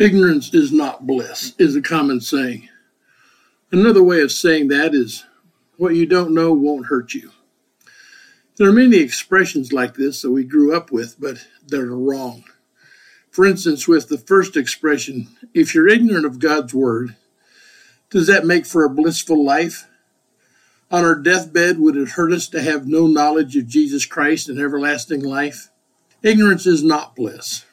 Ignorance is not bliss, is a common saying. Another way of saying that is what you don't know won't hurt you. There are many expressions like this that we grew up with, but they're wrong. For instance, with the first expression, if you're ignorant of God's word, does that make for a blissful life? On our deathbed, would it hurt us to have no knowledge of Jesus Christ and everlasting life? Ignorance is not bliss.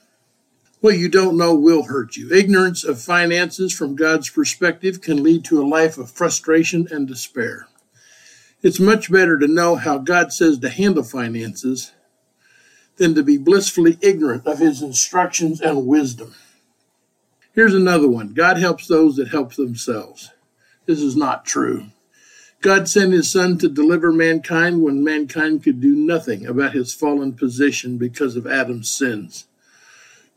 What you don't know will hurt you. Ignorance of finances from God's perspective can lead to a life of frustration and despair. It's much better to know how God says to handle finances than to be blissfully ignorant of his instructions and wisdom. Here's another one God helps those that help themselves. This is not true. God sent his son to deliver mankind when mankind could do nothing about his fallen position because of Adam's sins.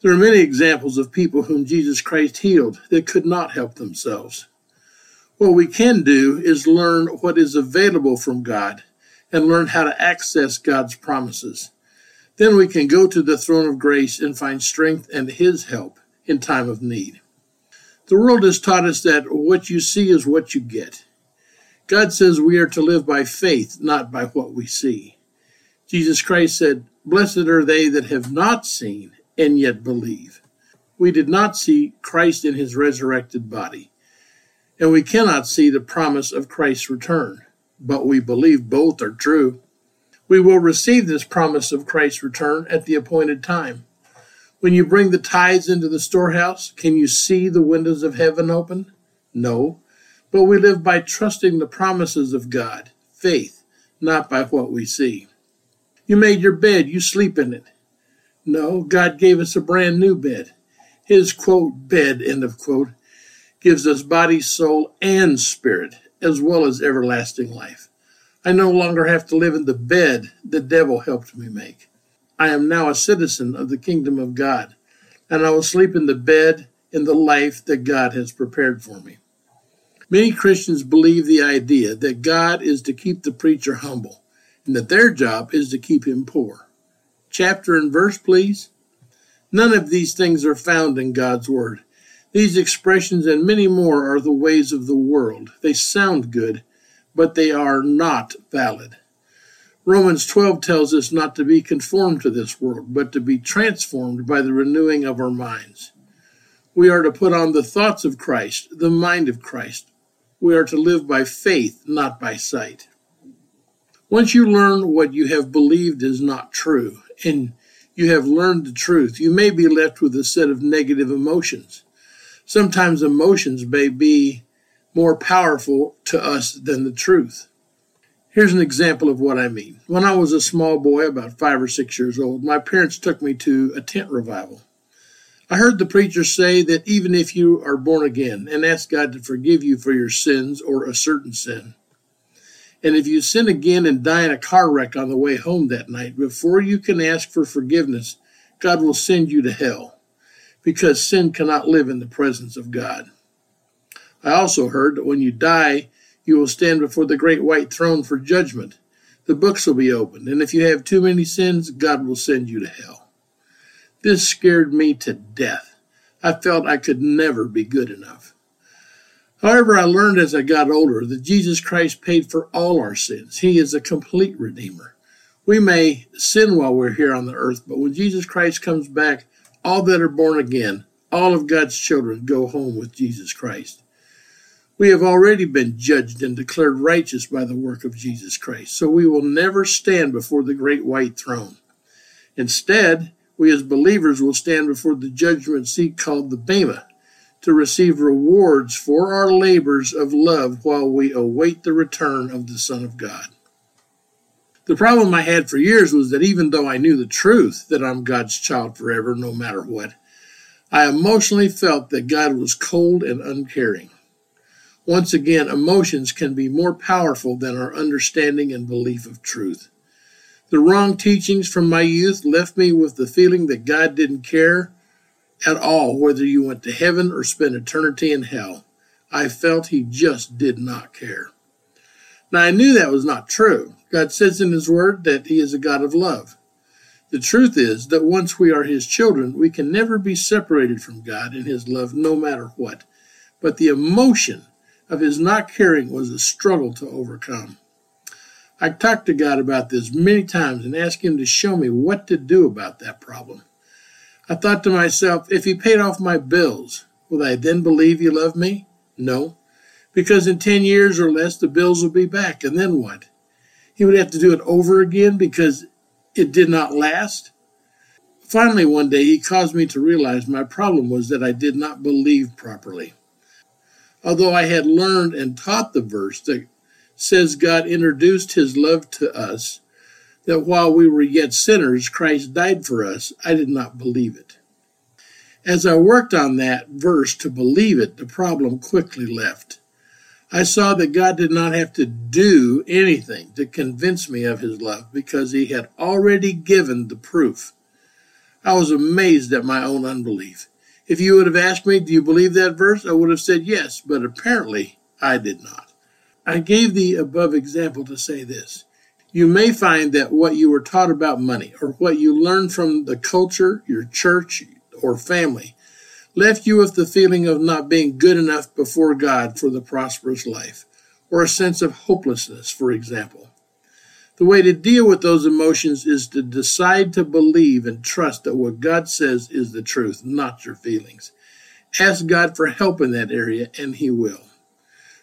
There are many examples of people whom Jesus Christ healed that could not help themselves. What we can do is learn what is available from God and learn how to access God's promises. Then we can go to the throne of grace and find strength and His help in time of need. The world has taught us that what you see is what you get. God says we are to live by faith, not by what we see. Jesus Christ said, Blessed are they that have not seen and yet believe. We did not see Christ in his resurrected body, and we cannot see the promise of Christ's return, but we believe both are true. We will receive this promise of Christ's return at the appointed time. When you bring the tithes into the storehouse, can you see the windows of heaven open? No, but we live by trusting the promises of God, faith, not by what we see. You made your bed, you sleep in it. No, God gave us a brand new bed. His quote, bed, end of quote, gives us body, soul, and spirit, as well as everlasting life. I no longer have to live in the bed the devil helped me make. I am now a citizen of the kingdom of God, and I will sleep in the bed in the life that God has prepared for me. Many Christians believe the idea that God is to keep the preacher humble and that their job is to keep him poor. Chapter and verse, please. None of these things are found in God's Word. These expressions and many more are the ways of the world. They sound good, but they are not valid. Romans 12 tells us not to be conformed to this world, but to be transformed by the renewing of our minds. We are to put on the thoughts of Christ, the mind of Christ. We are to live by faith, not by sight. Once you learn what you have believed is not true, and you have learned the truth, you may be left with a set of negative emotions. Sometimes emotions may be more powerful to us than the truth. Here's an example of what I mean. When I was a small boy, about five or six years old, my parents took me to a tent revival. I heard the preacher say that even if you are born again and ask God to forgive you for your sins or a certain sin, and if you sin again and die in a car wreck on the way home that night, before you can ask for forgiveness, God will send you to hell because sin cannot live in the presence of God. I also heard that when you die, you will stand before the great white throne for judgment. The books will be opened, and if you have too many sins, God will send you to hell. This scared me to death. I felt I could never be good enough. However, I learned as I got older that Jesus Christ paid for all our sins. He is a complete Redeemer. We may sin while we're here on the earth, but when Jesus Christ comes back, all that are born again, all of God's children, go home with Jesus Christ. We have already been judged and declared righteous by the work of Jesus Christ, so we will never stand before the great white throne. Instead, we as believers will stand before the judgment seat called the Bema to receive rewards for our labors of love while we await the return of the Son of God. The problem I had for years was that even though I knew the truth that I'm God's child forever, no matter what, I emotionally felt that God was cold and uncaring. Once again, emotions can be more powerful than our understanding and belief of truth. The wrong teachings from my youth left me with the feeling that God didn't care at all whether you went to heaven or spent eternity in hell. I felt He just did not care. Now, I knew that was not true. God says in His Word that He is a God of love. The truth is that once we are His children, we can never be separated from God and His love no matter what. But the emotion of His not caring was a struggle to overcome. I talked to God about this many times and asked Him to show me what to do about that problem. I thought to myself, if He paid off my bills, will I then believe He loved me? No, because in 10 years or less, the bills will be back. And then what? He would have to do it over again because it did not last. Finally, one day, he caused me to realize my problem was that I did not believe properly. Although I had learned and taught the verse that says God introduced his love to us, that while we were yet sinners, Christ died for us, I did not believe it. As I worked on that verse to believe it, the problem quickly left. I saw that God did not have to do anything to convince me of his love because he had already given the proof. I was amazed at my own unbelief. If you would have asked me, Do you believe that verse? I would have said yes, but apparently I did not. I gave the above example to say this. You may find that what you were taught about money or what you learned from the culture, your church, or family left you with the feeling of not being good enough before God for the prosperous life, or a sense of hopelessness, for example. The way to deal with those emotions is to decide to believe and trust that what God says is the truth, not your feelings. Ask God for help in that area, and He will.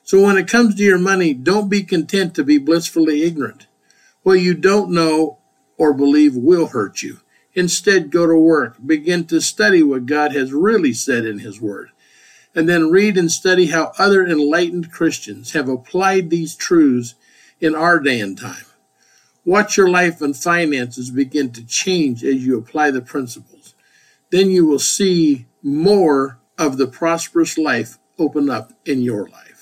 So when it comes to your money, don't be content to be blissfully ignorant. What you don't know or believe will hurt you. Instead, go to work. Begin to study what God has really said in His Word. And then read and study how other enlightened Christians have applied these truths in our day and time. Watch your life and finances begin to change as you apply the principles. Then you will see more of the prosperous life open up in your life.